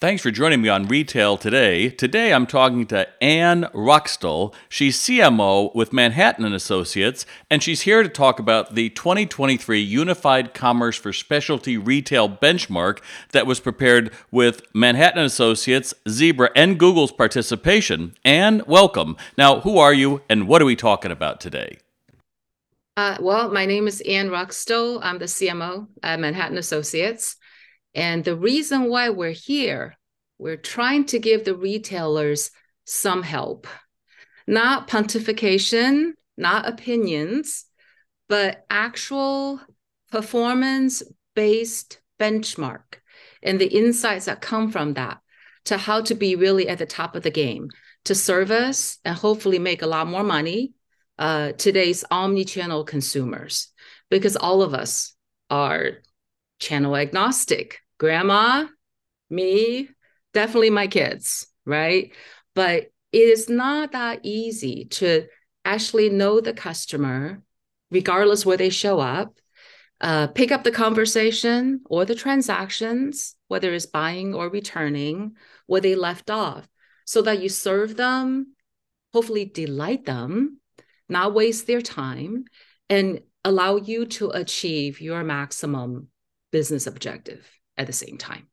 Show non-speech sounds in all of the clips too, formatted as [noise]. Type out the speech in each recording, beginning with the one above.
Thanks for joining me on Retail Today. Today I'm talking to Ann Ruckstuhl. She's CMO with Manhattan and Associates, and she's here to talk about the 2023 Unified Commerce for Specialty Retail benchmark that was prepared with Manhattan Associates, Zebra, and Google's participation. Ann, welcome. Now, who are you and what are we talking about today? Uh, well, my name is Ann Ruckstuhl. I'm the CMO at Manhattan Associates. And the reason why we're here, we're trying to give the retailers some help, not pontification, not opinions, but actual performance based benchmark and the insights that come from that to how to be really at the top of the game to service and hopefully make a lot more money uh, today's omni-channel consumers because all of us are channel agnostic. Grandma, me, definitely my kids, right? But it is not that easy to actually know the customer, regardless where they show up, uh, pick up the conversation or the transactions, whether it's buying or returning, where they left off, so that you serve them, hopefully delight them, not waste their time, and allow you to achieve your maximum business objective at the same time.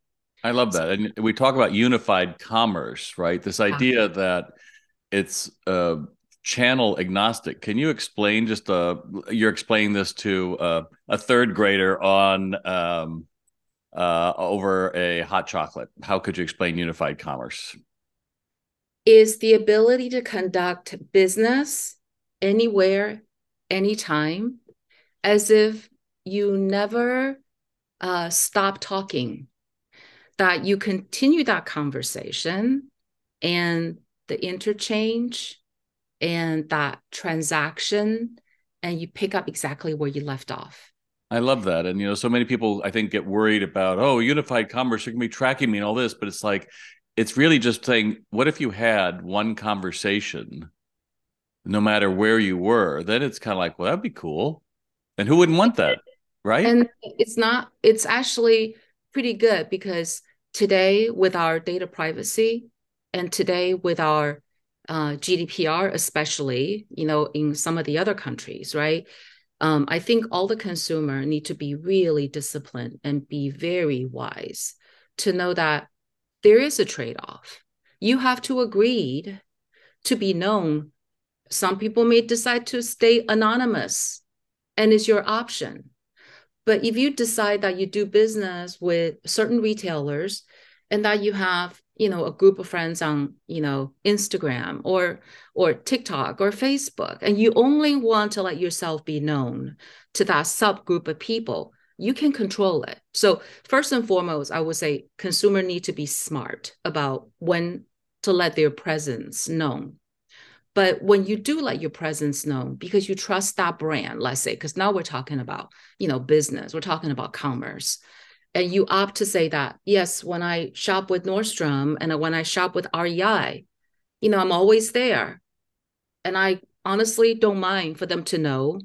I love that. And we talk about unified commerce, right? This idea that it's uh, channel agnostic. Can you explain just uh, you're explaining this to uh, a third grader on um, uh, over a hot chocolate? How could you explain unified commerce? Is the ability to conduct business anywhere, anytime, as if you never uh, stop talking, that you continue that conversation and the interchange and that transaction, and you pick up exactly where you left off. I love that. And, you know, so many people, I think, get worried about, oh, unified commerce, you're going to be tracking me and all this. But it's like, it's really just saying, what if you had one conversation, no matter where you were? Then it's kind of like, well, that'd be cool. And who wouldn't want that? Right? And it's not, it's actually pretty good because today with our data privacy and today with our uh, GDPR, especially, you know, in some of the other countries, right? Um, I think all the consumer need to be really disciplined and be very wise to know that there is a trade-off. You have to agree to be known. Some people may decide to stay anonymous, and it's your option. But if you decide that you do business with certain retailers and that you have, you know, a group of friends on, you know, Instagram or or TikTok or Facebook, and you only want to let yourself be known to that subgroup of people, you can control it. So first and foremost, I would say consumer need to be smart about when to let their presence known but when you do let your presence known because you trust that brand, let's say, because now we're talking about, you know, business, we're talking about commerce. And you opt to say that, yes, when I shop with Nordstrom and when I shop with REI, you know, I'm always there. And I honestly don't mind for them to know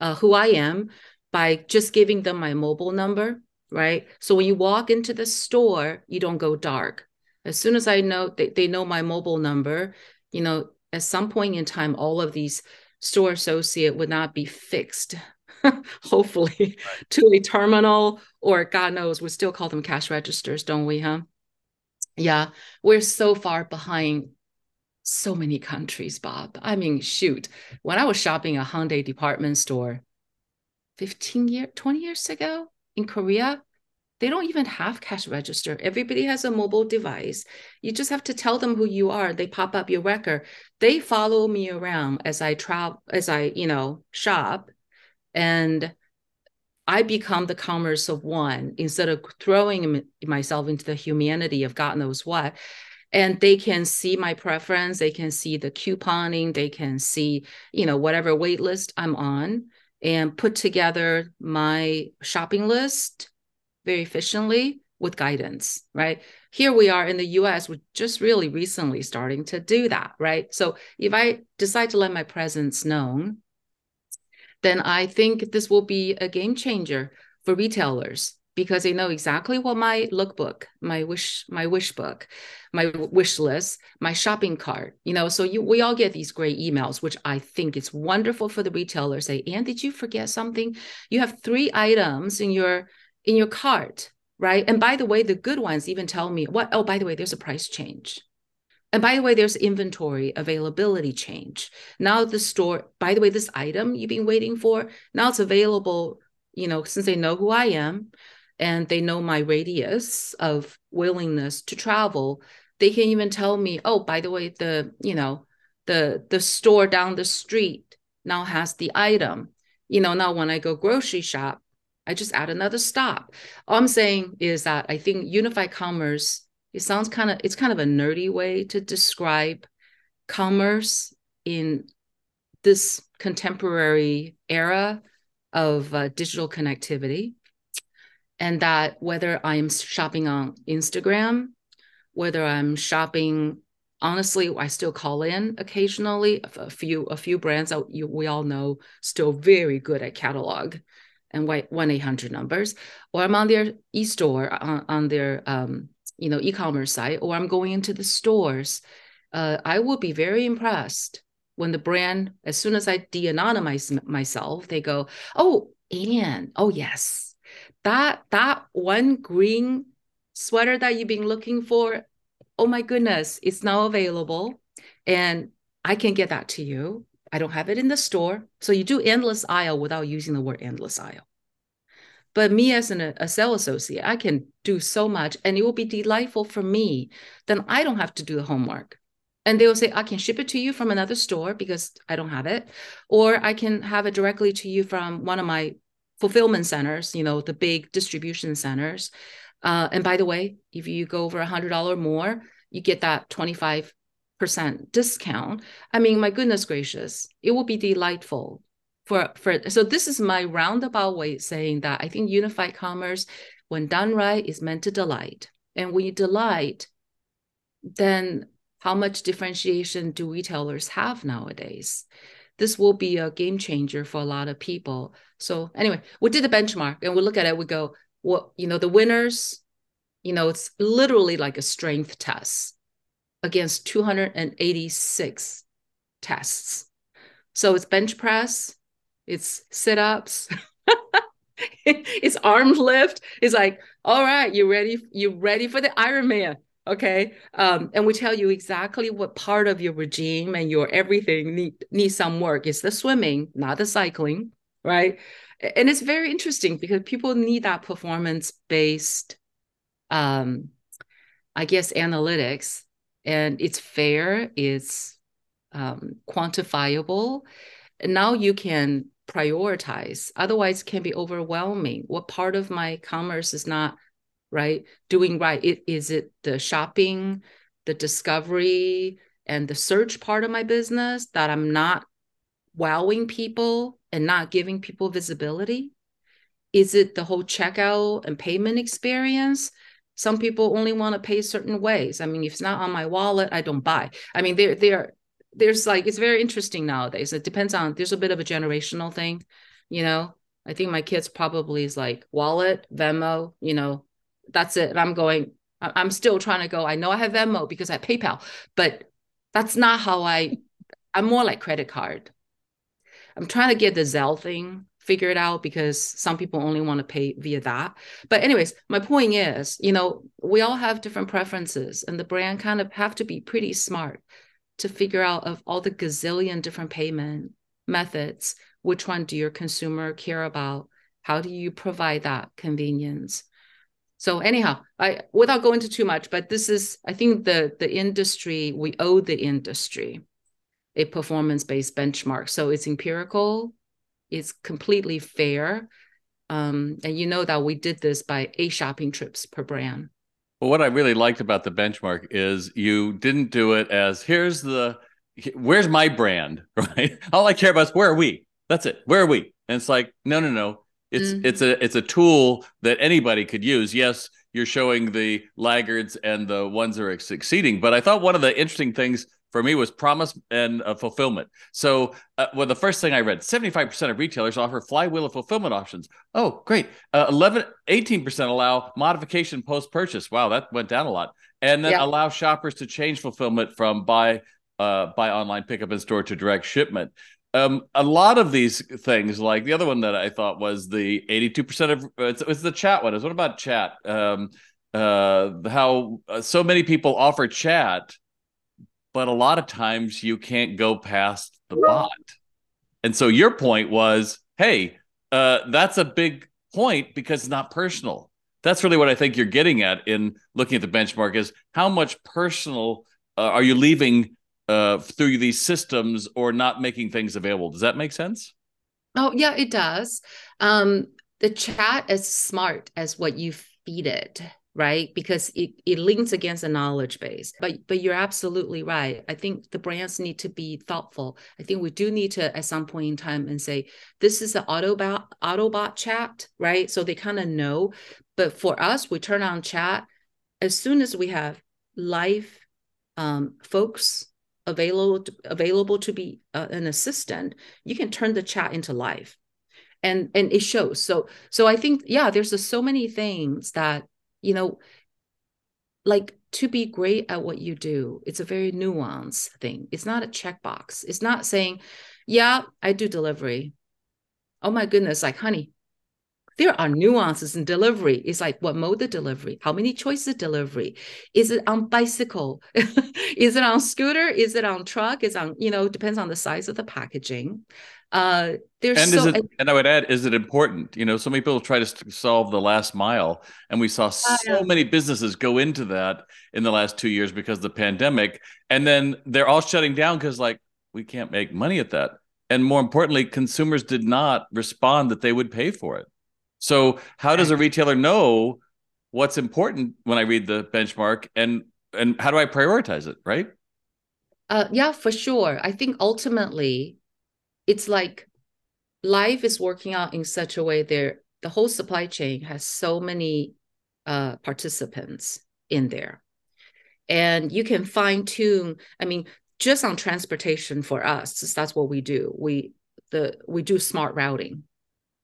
uh, who I am by just giving them my mobile number, right? So when you walk into the store, you don't go dark. As soon as I know they, they know my mobile number, you know, at some point in time, all of these store associate would not be fixed, [laughs] hopefully, right. to a terminal or God knows, we still call them cash registers, don't we, huh? Yeah, we're so far behind so many countries, Bob. I mean, shoot, when I was shopping a Hyundai department store 15 years, 20 years ago in Korea, they don't even have cash register. Everybody has a mobile device. You just have to tell them who you are. They pop up your record. They follow me around as I travel, as I, you know, shop. And I become the commerce of one instead of throwing myself into the humanity of God knows what. And they can see my preference. They can see the couponing. They can see, you know, whatever wait list I'm on and put together my shopping list very efficiently with guidance, right? Here we are in the US, we're just really recently starting to do that, right? So if I decide to let my presence known, then I think this will be a game changer for retailers because they know exactly what my lookbook, my wish, my wish book, my wish list, my shopping cart, you know. So you we all get these great emails, which I think it's wonderful for the retailer. Say, and did you forget something? You have three items in your in your cart, right? And by the way, the good ones even tell me what, oh, by the way, there's a price change. And by the way, there's inventory availability change. Now the store, by the way, this item you've been waiting for, now it's available, you know, since they know who I am and they know my radius of willingness to travel, they can even tell me, oh, by the way, the, you know, the the store down the street now has the item. You know, now when I go grocery shop, I just add another stop. All I'm saying is that I think unified commerce, it sounds kind of, it's kind of a nerdy way to describe commerce in this contemporary era of uh, digital connectivity. And that whether I'm shopping on Instagram, whether I'm shopping, honestly, I still call in occasionally. A few, a few brands that you, we all know still very good at catalog and white 1-800 numbers or i'm on their e-store on, on their um, you know e-commerce site or i'm going into the stores uh, i will be very impressed when the brand as soon as i de-anonymize myself they go oh and oh yes that that one green sweater that you've been looking for oh my goodness it's now available and i can get that to you I don't have it in the store. So you do endless aisle without using the word endless aisle. But me as an, a sales associate, I can do so much and it will be delightful for me. Then I don't have to do the homework. And they will say, I can ship it to you from another store because I don't have it. Or I can have it directly to you from one of my fulfillment centers, you know, the big distribution centers. Uh, and by the way, if you go over a $100 more, you get that 25 percent discount i mean my goodness gracious it will be delightful for for so this is my roundabout way saying that i think unified commerce when done right is meant to delight. And when you delight then how much differentiation do retailers have nowadays? This will be a game changer for a lot of people. So anyway we did a benchmark and we look at it we go well you know the winners you know it's literally like a strength test against 286 tests. So it's bench press, it's sit ups, [laughs] it's arm lift. It's like, all right, you ready? You ready for the Ironman? Okay. Um, and we tell you exactly what part of your regime and your everything need need some work. It's the swimming, not the cycling, right? And it's very interesting because people need that performance based, um, I guess, analytics and it's fair, it's um, quantifiable. And now you can prioritize. Otherwise, can be overwhelming. What part of my commerce is not right doing right? It, is it the shopping, the discovery, and the search part of my business that I'm not wowing people and not giving people visibility? Is it the whole checkout and payment experience? Some people only want to pay certain ways. I mean, if it's not on my wallet, I don't buy. I mean, there there there's like it's very interesting nowadays. It depends on there's a bit of a generational thing, you know. I think my kids probably is like wallet, Venmo, you know, that's it. And I'm going, I'm still trying to go. I know I have Venmo because I have PayPal, but that's not how I. I'm more like credit card. I'm trying to get the Zelle thing figure it out because some people only want to pay via that. But anyways, my point is, you know, we all have different preferences and the brand kind of have to be pretty smart to figure out of all the gazillion different payment methods, which one do your consumer care about? How do you provide that convenience? So anyhow, I without going into too much, but this is I think the the industry we owe the industry a performance based benchmark. So it's empirical, is completely fair. Um, and you know that we did this by eight shopping trips per brand. Well, what I really liked about the benchmark is you didn't do it as here's the where's my brand, [laughs] right? All I care about is where are we? That's it. Where are we? And it's like, no, no, no. It's mm-hmm. it's a it's a tool that anybody could use. Yes, you're showing the laggards and the ones that are succeeding. But I thought one of the interesting things for me was promise and uh, fulfillment. So, uh, well, the first thing I read 75% of retailers offer flywheel of fulfillment options. Oh, great. Uh, 11, 18% allow modification post purchase. Wow, that went down a lot. And then yeah. allow shoppers to change fulfillment from buy, uh, buy online, pickup in store to direct shipment. Um, a lot of these things, like the other one that I thought was the 82% of it's, it's the chat one. Is what about chat? Um, uh, how uh, so many people offer chat but a lot of times you can't go past the bot. And so your point was, hey, uh, that's a big point because it's not personal. That's really what I think you're getting at in looking at the benchmark is how much personal uh, are you leaving uh, through these systems or not making things available? Does that make sense? Oh, yeah, it does. Um, the chat is smart as what you feed it right? Because it, it links against a knowledge base. But but you're absolutely right. I think the brands need to be thoughtful. I think we do need to at some point in time and say this is an autobot autobot chat right? So they kind of know. But for us we turn on chat. As soon as we have live um, folks available to, available to be uh, an assistant you can turn the chat into live. And and it shows. So so i think yeah there's just so many things that you know, like to be great at what you do, it's a very nuanced thing. It's not a checkbox. It's not saying, yeah, I do delivery. Oh my goodness, like, honey, there are nuances in delivery. It's like what mode of delivery, how many choices of delivery. Is it on bicycle? [laughs] is it on scooter? Is it on truck? Is on, you know, depends on the size of the packaging. Uh, there's and so, it, and I would add, is it important? You know, so many people try to solve the last mile, and we saw so many businesses go into that in the last two years because of the pandemic, and then they're all shutting down because like we can't make money at that, and more importantly, consumers did not respond that they would pay for it. So, how does a retailer know what's important when I read the benchmark, and and how do I prioritize it? Right? Uh, yeah, for sure. I think ultimately it's like life is working out in such a way there the whole supply chain has so many uh, participants in there and you can fine tune i mean just on transportation for us that's what we do we the we do smart routing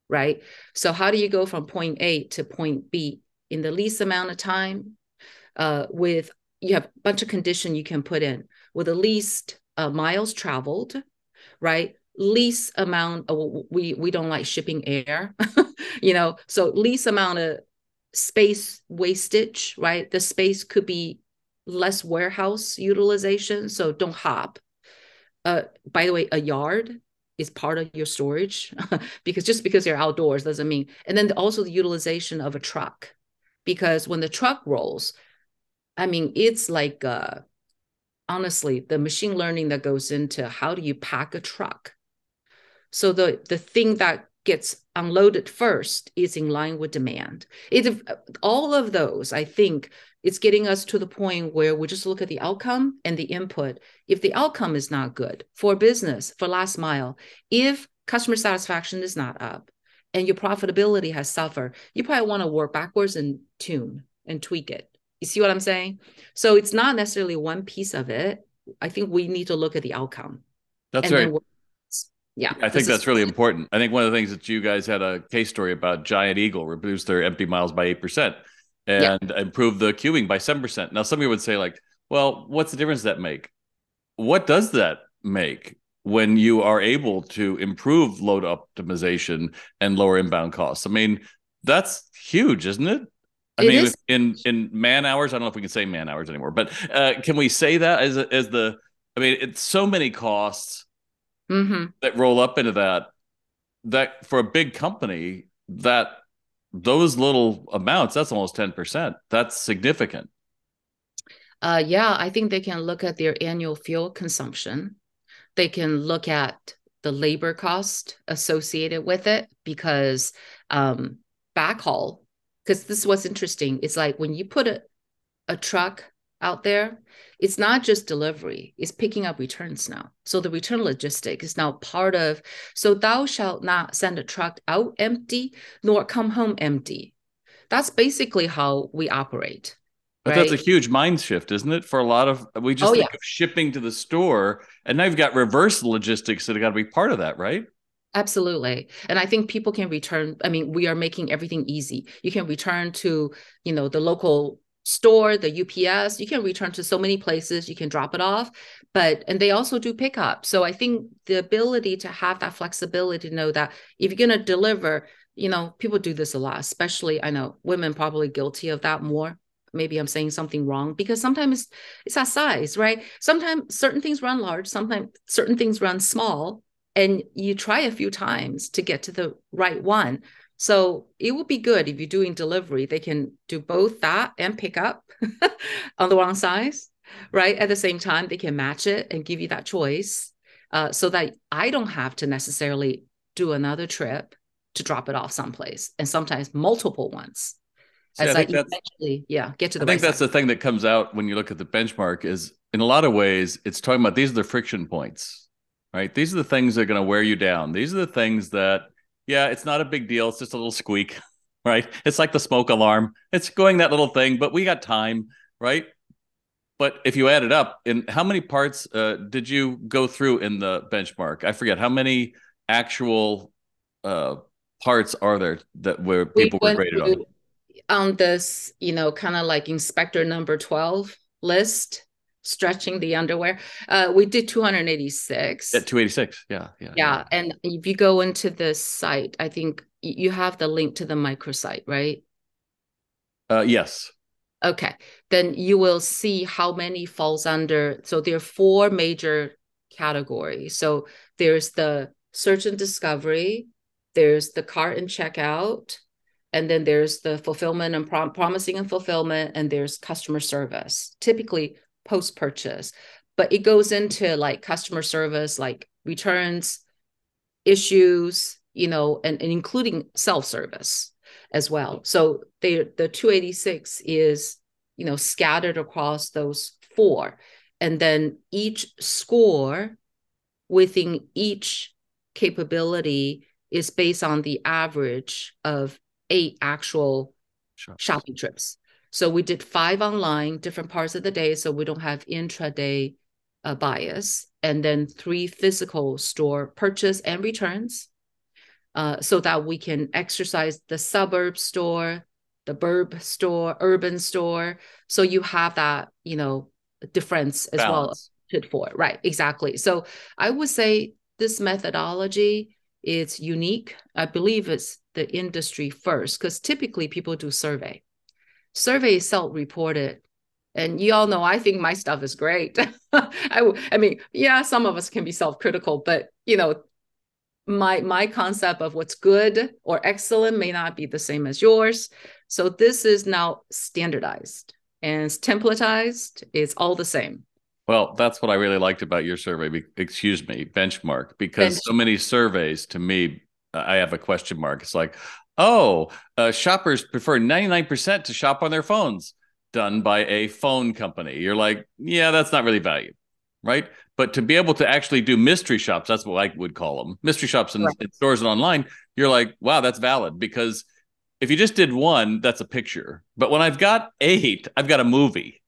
right? So how do you go from point a to point b in the least amount of time uh, with you have a bunch of condition you can put in with the least uh, miles traveled right? Least amount of we we don't like shipping air [laughs] you know? So least amount of space wastage right? The space could be less warehouse utilization so don't hop. Uh by the way a yard is part of your storage [laughs] because just because you're outdoors doesn't mean and then also the utilization of a truck because when the truck rolls i mean it's like uh honestly the machine learning that goes into how do you pack a truck so the, the thing that gets unloaded first is in line with demand. It, all of those, I think, it's getting us to the point where we just look at the outcome and the input. If the outcome is not good for business, for last mile, if customer satisfaction is not up and your profitability has suffered, you probably want to work backwards and tune and tweak it. You see what I'm saying? So it's not necessarily one piece of it. I think we need to look at the outcome. That's right yeah i think that's is- really important i think one of the things that you guys had a case story about giant eagle reduced their empty miles by 8% and yeah. improved the queuing by 7% now some of you would say like well what's the difference that make what does that make when you are able to improve load optimization and lower inbound costs i mean that's huge isn't it I it mean, is. in in man hours, I don't know if we can say man hours anymore, but uh, can we say that as as the? I mean, it's so many costs mm-hmm. that roll up into that that for a big company that those little amounts that's almost 10% that's significant. Uh, yeah i think they can look at their annual fuel consumption. They can look at the labor cost associated with it because um, backhaul because this is what's interesting. It's like when you put a, a truck out there, it's not just delivery, it's picking up returns now. So the return logistic is now part of, so thou shalt not send a truck out empty nor come home empty. That's basically how we operate. But right? that's a huge mind shift, isn't it? For a lot of we just oh, think yeah. of shipping to the store, and now you've got reverse logistics that have got to be part of that, right? Absolutely. And I think people can return. I mean, we are making everything easy. You can return to, you know, the local store, the UPS, you can return to so many places, you can drop it off. But and they also do pickup. So I think the ability to have that flexibility to know that if you're gonna deliver, you know, people do this a lot, especially I know women probably guilty of that more. Maybe I'm saying something wrong because sometimes it's, it's that size, right? Sometimes certain things run large, sometimes certain things run small and you try a few times to get to the right one. So it would be good if you're doing delivery, they can do both that and pick up [laughs] on the wrong size, right? At the same time, they can match it and give you that choice uh, so that I don't have to necessarily do another trip to drop it off someplace and sometimes multiple ones. See, as I, I eventually, yeah, get to the I think that's the thing that comes out when you look at the benchmark is in a lot of ways, it's talking about these are the friction points right? These are the things that are going to wear you down. These are the things that, yeah, it's not a big deal. It's just a little squeak, [laughs] right? It's like the smoke alarm. It's going that little thing, but we got time, right? But if you add it up, in how many parts uh, did you go through in the benchmark? I forget how many actual uh, parts are there that where people we were graded on. On this, you know, kind of like inspector number twelve list stretching the underwear. Uh, we did 286. At 286, yeah, yeah, yeah. Yeah, and if you go into the site, I think you have the link to the microsite, right? Uh, yes. Okay, then you will see how many falls under. So there are four major categories. So there's the search and discovery, there's the cart and checkout, and then there's the fulfillment and prom- promising and fulfillment, and there's customer service. Typically, post purchase, but it goes into like customer service, like returns, issues, you know, and, and including self service as well. So they the 286 is you know scattered across those four, and then each score within each capability is based on the average of eight actual sure. shopping trips. So we did five online, different parts of the day, so we don't have intraday uh, bias, and then three physical store purchase and returns, uh, so that we can exercise the suburb store, the burb store, urban store. So you have that, you know, difference as Balance. well. For right, exactly. So I would say this methodology is unique. I believe it's the industry first because typically people do survey survey self-reported and you all know i think my stuff is great. [laughs] I, I mean yeah some of us can be self-critical but you know my my concept of what's good or excellent may not be the same as yours. So this is now standardized and it's templatized it's all the same. Well that's what i really liked about your survey excuse me benchmark because benchmark. so many surveys to me i have a question mark. It's like oh, uh, shoppers prefer 99% to shop on their phones done by a phone company. You're like, yeah, that's not really value, right? But to be able to actually do mystery shops, that's what I would call them mystery shops in, right. in stores and online, you're like, wow, that's valid because if you just did one, that's a picture. But when I've got eight, I've got a movie.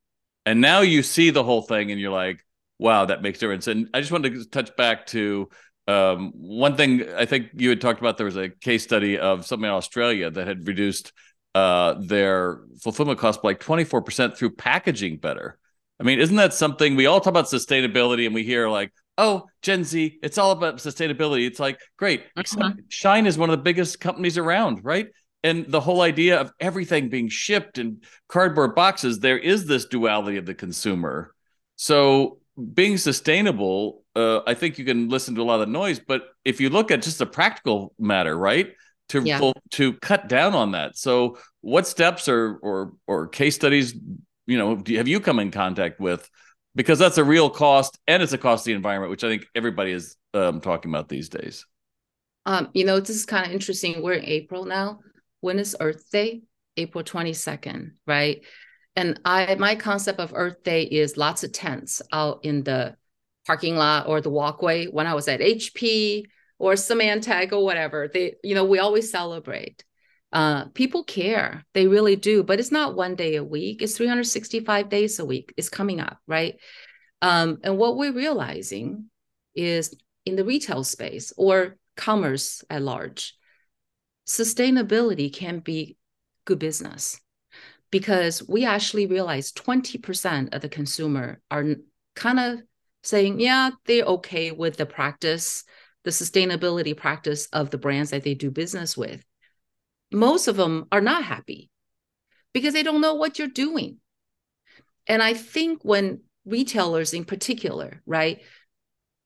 And now you see the whole thing and you're like, wow, that makes difference. And I just wanted to touch back to um, one thing I think you had talked about there was a case study of something in Australia that had reduced uh, their fulfillment cost by like 24% through packaging better. I mean, isn't that something we all talk about sustainability and we hear like, oh, Gen Z, it's all about sustainability. It's like, great. Uh-huh. Shein is one of the biggest companies around, right? And the whole idea of everything being shipped in cardboard boxes, there is this duality of the consumer. So being sustainable, uh, I think you can listen to a lot of the noise, but if you look at just the practical matter, right? To yeah. to cut down on that. So, what steps or or or case studies, you know, have you come in contact with? Because that's a real cost, and it's a cost to the environment, which I think everybody is um, talking about these days. Um, you know, this is kind of interesting. We're in April now. When is Earth Day? April twenty second, right? And I my concept of Earth Day is lots of tents out in the parking lot or the walkway. When I was at HP or Symantec or whatever, they you know we always celebrate. Uh, people care, they really do, but it's not one day a week, it's 365 days a week. It's coming up, right? Um, and what we're realizing is in the retail space or commerce at large, sustainability can be good business because we actually realize 20% of the consumer are kind of saying, yeah, they're okay with the practice, the sustainability practice of the brands that they do business with. Most of them are not happy because they don't know what you're doing. And I think when retailers in particular, right,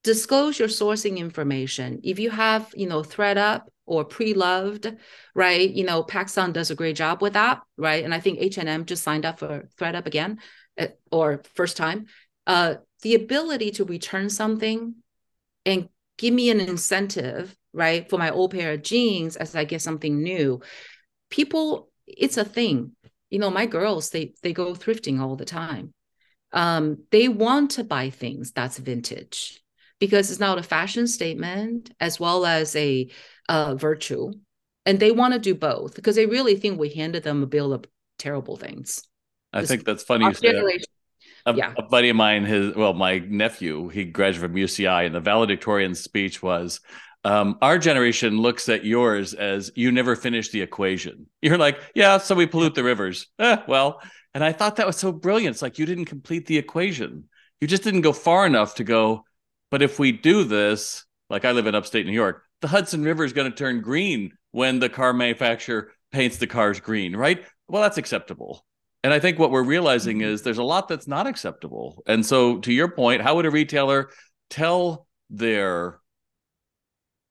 disclose your sourcing information. If you have, you know, ThredUp or pre-loved, right? You know, PacSun does a great job with that, right? And I think H&M just signed up for ThredUp again, uh, or first time. Uh, the ability to return something and give me an incentive, right, for my old pair of jeans as I get something new. People, it's a thing. You know, my girls, they they go thrifting all the time. Um, they want to buy things that's vintage because it's not a fashion statement as well as a uh, virtue. And they want to do both because they really think we handed them a bill of terrible things. I think that's funny you say that. A, yeah. a buddy of mine, his well, my nephew, he graduated from UCI, and the valedictorian speech was, um, "Our generation looks at yours as you never finished the equation." You're like, "Yeah, so we pollute the rivers." Eh, well, and I thought that was so brilliant. It's like you didn't complete the equation. You just didn't go far enough to go. But if we do this, like I live in upstate New York, the Hudson River is going to turn green when the car manufacturer paints the cars green, right? Well, that's acceptable. And I think what we're realizing mm-hmm. is there's a lot that's not acceptable. And so, to your point, how would a retailer tell their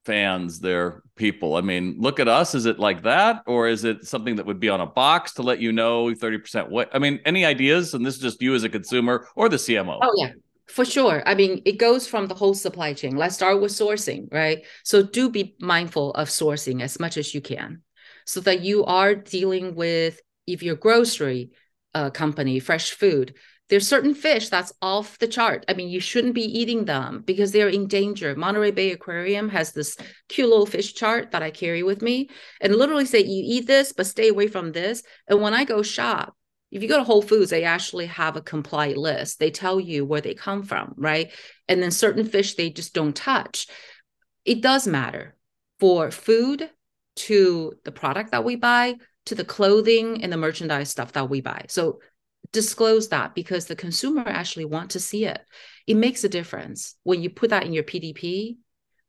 fans, their people? I mean, look at us. Is it like that? Or is it something that would be on a box to let you know 30% what? I mean, any ideas? And this is just you as a consumer or the CMO? Oh, yeah. For sure. I mean, it goes from the whole supply chain. Let's start with sourcing, right? So do be mindful of sourcing as much as you can so that you are dealing with, if you're grocery uh, company, fresh food, there's certain fish that's off the chart. I mean, you shouldn't be eating them because they're in danger. Monterey Bay Aquarium has this cute little fish chart that I carry with me and literally say, you eat this, but stay away from this. And when I go shop, if you go to Whole Foods, they actually have a comply list. They tell you where they come from, right? And then certain fish they just don't touch. It does matter for food to the product that we buy to the clothing and the merchandise stuff that we buy. So disclose that because the consumer actually want to see it. It makes a difference when you put that in your PDP.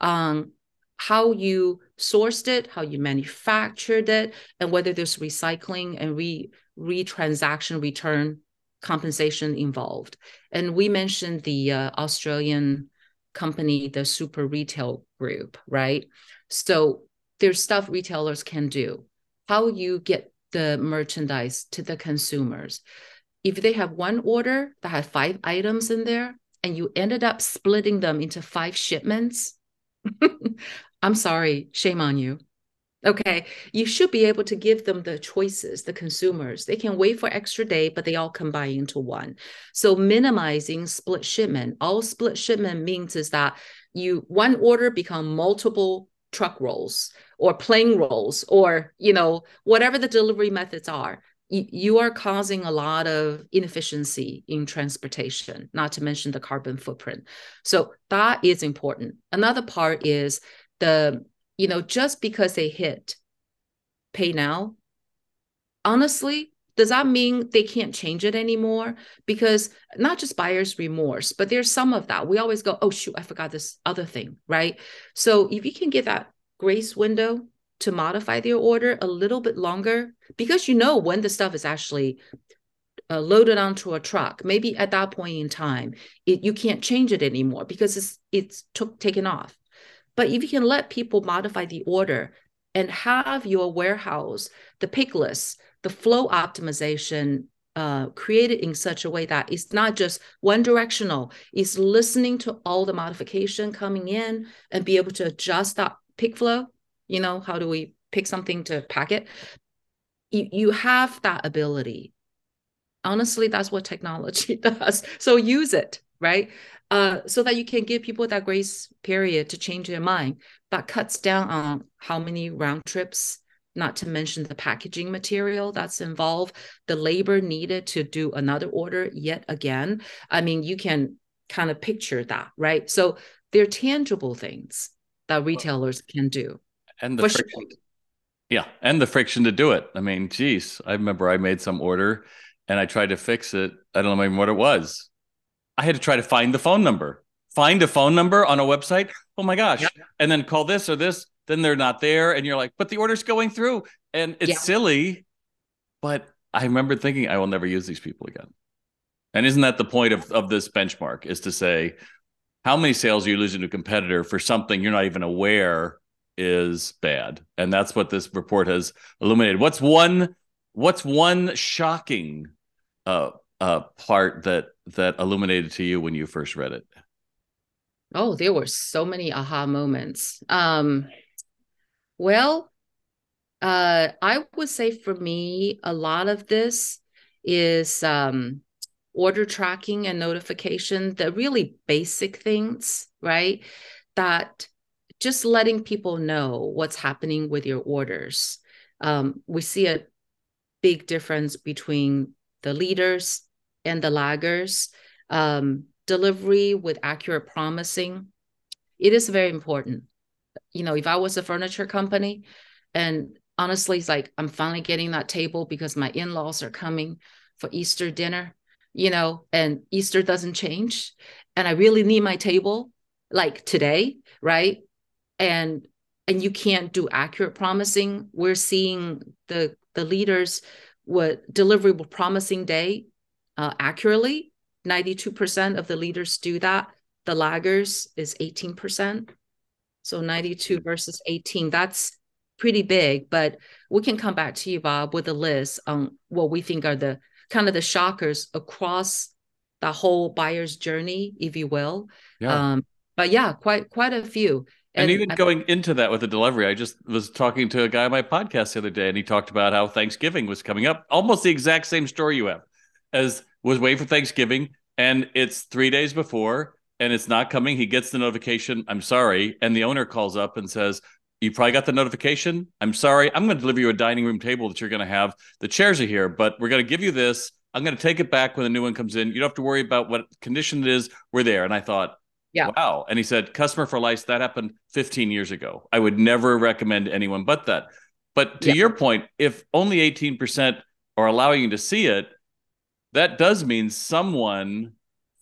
Um, how you sourced it, how you manufactured it, and whether there's recycling and re retransaction return compensation involved. And we mentioned the uh, Australian company, the Super Retail Group, right? So there's stuff retailers can do. How you get the merchandise to the consumers. If they have one order that has five items in there and you ended up splitting them into five shipments, [laughs] I'm sorry, shame on you. Okay, you should be able to give them the choices, the consumers. They can wait for extra day, but they all combine into one. So minimizing split shipment. All split shipment means is that you one order become multiple truck rolls or plane rolls or you know whatever the delivery methods are. You, you are causing a lot of inefficiency in transportation, not to mention the carbon footprint. So that is important. Another part is the you know just because they hit pay now honestly does that mean they can't change it anymore? Because not just buyer's remorse but there's some of that. We always go oh shoot i forgot this other thing right? So if you can get that grace window to modify their order a little bit longer because you know when the stuff is actually uh, loaded onto a truck maybe at that point in time it, you can't change it anymore because it's it's took taken off but if you can let people modify the order and have your warehouse, the pick list, the flow optimization uh, created in such a way that it's not just one directional, it's listening to all the modification coming in and be able to adjust that pick flow. You know, how do we pick something to pack it? You, you have that ability. Honestly, that's what technology [laughs] does. So use it, right? Uh, so that you can give people that grace period to change their mind. That cuts down on how many round trips not to mention the packaging material that's involved, the labor needed to do another order yet again. I mean, you can kind of picture that, right? So they're tangible things that retailers can do. And the friction, sure. yeah, and the friction to do it. I mean, geez, I remember I made some order and I tried to fix it. I don't know even what it was. I had to try to find the phone number, find a phone number on a website. Oh my gosh. And then call this or this. Then they're not there. And you're like, but the order's going through. And it's yeah. silly. But I remember thinking, I will never use these people again. And isn't that the point of, of this benchmark is to say, how many sales are you losing to a competitor for something you're not even aware is bad? And that's what this report has illuminated. What's one what's one shocking uh, uh, part that that illuminated to you when you first read it? Oh, there were so many aha moments. Um, well, uh, I would say for me, a lot of this is um, order tracking and notification, the really basic things, right? That just letting people know what's happening with your orders. Um, we see a big difference between the leaders and the laggers. Um, delivery with accurate promising, it is very important. You know, if I was a furniture company and honestly, it's like I'm finally getting that table because my in laws are coming for Easter dinner you know, and Easter doesn't change. And I really need my table like today, right? And and you can't do accurate promising. We're seeing the the leaders what deliverable promising day uh, accurately. 92% of the leaders do that. The laggers is 18%. So 92 versus 18. That's pretty big, but we can come back to you, Bob, with a list on what we think are the kind of the shockers across the whole buyer's journey, if you will. Yeah. Um, but yeah, quite quite a few. And, and even I, going into that with the delivery, I just was talking to a guy on my podcast the other day, and he talked about how Thanksgiving was coming up. Almost the exact same story you have, as was waiting for Thanksgiving, and it's three days before, and it's not coming. He gets the notification. I'm sorry, and the owner calls up and says, you probably got the notification. I'm sorry. I'm going to deliver you a dining room table that you're going to have. The chairs are here, but we're going to give you this. I'm going to take it back when the new one comes in. You don't have to worry about what condition it is. We're there. And I thought, yeah. Wow. And he said, customer for life, that happened 15 years ago. I would never recommend anyone but that. But to yeah. your point, if only 18% are allowing you to see it, that does mean someone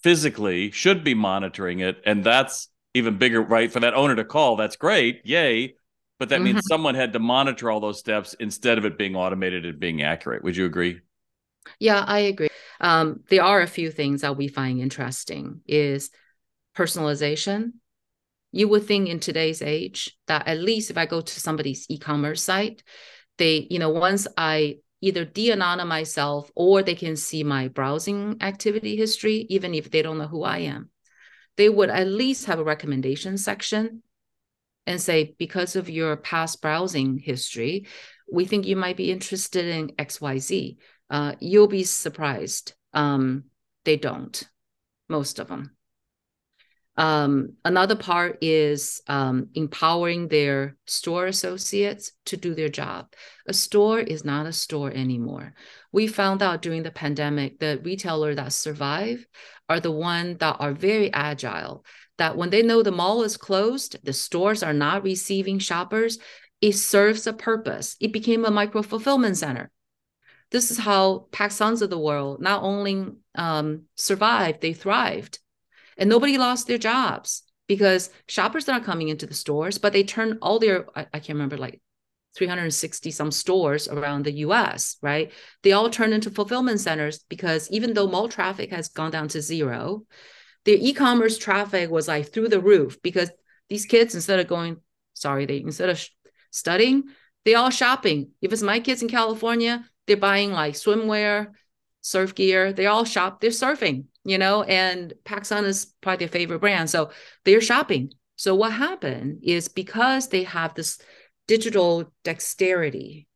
physically should be monitoring it. And that's even bigger, right? For that owner to call, that's great. Yay but that mm-hmm. means someone had to monitor all those steps instead of it being automated and being accurate. Would you agree? Yeah, I agree. Um, there are a few things that we find interesting is personalization. You would think in today's age that at least if I go to somebody's e-commerce site, they, you know, once I either de-anonymize myself or they can see my browsing activity history, even if they don't know who I am, they would at least have a recommendation section and say, because of your past browsing history, we think you might be interested in XYZ. Uh, you'll be surprised. Um, they don't, most of them. Um, another part is um, empowering their store associates to do their job. A store is not a store anymore. We found out during the pandemic that retailers that survive are the ones that are very agile that when they know the mall is closed, the stores are not receiving shoppers, it serves a purpose. It became a micro fulfillment center. This is how PacSun's of the world not only um, survived, they thrived. And nobody lost their jobs because shoppers are not coming into the stores, but they turn all their, I, I can't remember, like 360 some stores around the US, right? They all turn into fulfillment centers because even though mall traffic has gone down to zero, their e-commerce traffic was like through the roof because these kids instead of going sorry they instead of sh- studying they all shopping if it's my kids in california they're buying like swimwear surf gear they all shop they're surfing you know and PacSun is probably their favorite brand so they're shopping so what happened is because they have this digital dexterity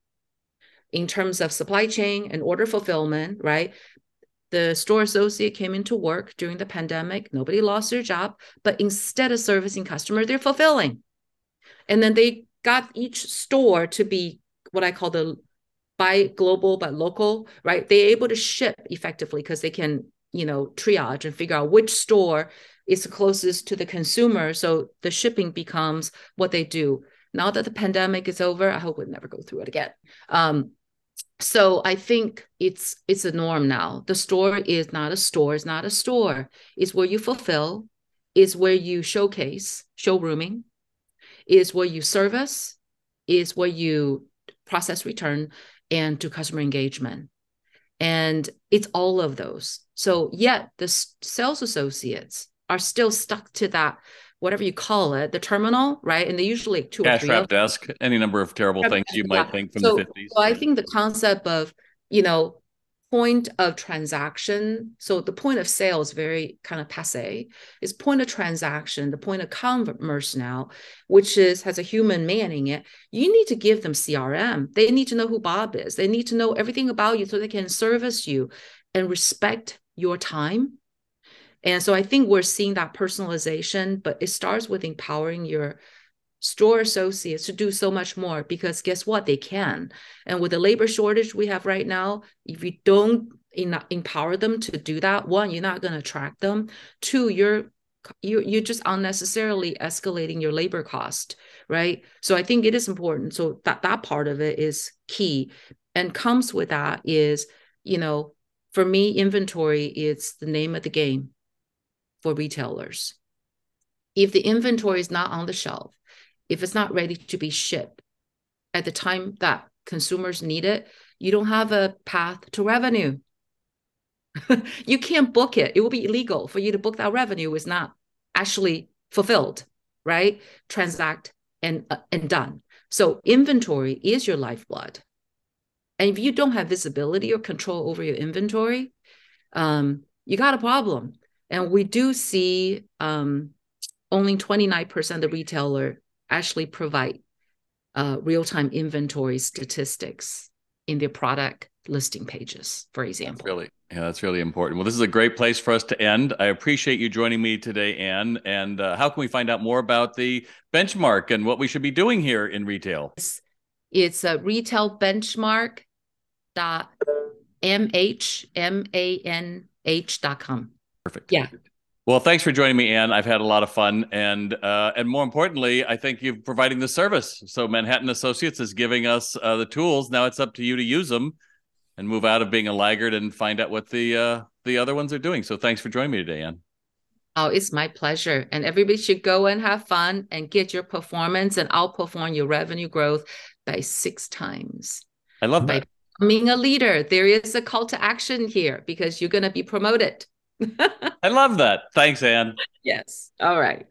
in terms of supply chain and order fulfillment right the store associate came into work during the pandemic. Nobody lost their job, but instead of servicing customers, they're fulfilling. And then they got each store to be what I call the buy global but local, right? They're able to ship effectively because they can, you know, triage and figure out which store is closest to the consumer. So the shipping becomes what they do. Now that the pandemic is over, I hope we never go through it again. Um, so I think it's it's a norm now. The store is not a store, it's not a store. It's where you fulfill, is where you showcase, showrooming, is where you service, is where you process return and to customer engagement. And it's all of those. So yet the sales associates are still stuck to that whatever you call it, the terminal, right? And they usually two cash or wrap desk, any number of terrible things you might yeah. think from so, the 50s. So I think the concept of, you know, point of transaction. So the point of sale is very kind of passe. Is point of transaction, the point of commerce now, which is has a human manning it. You need to give them CRM. They need to know who Bob is. They need to know everything about you so they can service you and respect your time and so I think we're seeing that personalization, but it starts with empowering your store associates to do so much more because guess what? They can. And with the labor shortage we have right now, if you don't empower them to do that, one, you're not going to attract them. Two, you're you you're just unnecessarily escalating your labor cost, right? So I think it is important. So that that part of it is key, and comes with that is you know for me inventory is the name of the game for retailers. If the inventory is not on the shelf, if it's not ready to be shipped at the time that consumers need it, you don't have a path to revenue. [laughs] you can't book it. It will be illegal for you to book that revenue is not actually fulfilled, right? Transact and uh, and done. So inventory is your lifeblood. And if you don't have visibility or control over your inventory, um, you got a problem. And we do see um, only 29% of the retailer actually provide uh, real-time inventory statistics in their product listing pages, for example. That's really, yeah, that's really important. Well, this is a great place for us to end. I appreciate you joining me today, Ann. And uh, how can we find out more about the benchmark and what we should be doing here in retail? It's, it's a retail benchmark dot mhmanh dot com. Perfect. Yeah. Well, thanks for joining me, Ann. I've had a lot of fun, and uh, and more importantly, I think you're providing the service. So Manhattan Associates is giving us uh, the tools. Now it's up to you to use them and move out of being a laggard and find out what the uh, the other ones are doing. So thanks for joining me today, Ann. Oh, it's my pleasure. And everybody should go and have fun and get your performance and outperform your revenue growth by six times. I love that. By becoming a leader, there is a call to action here because you're going to be promoted. I love that. Thanks, Ann. Yes. All right.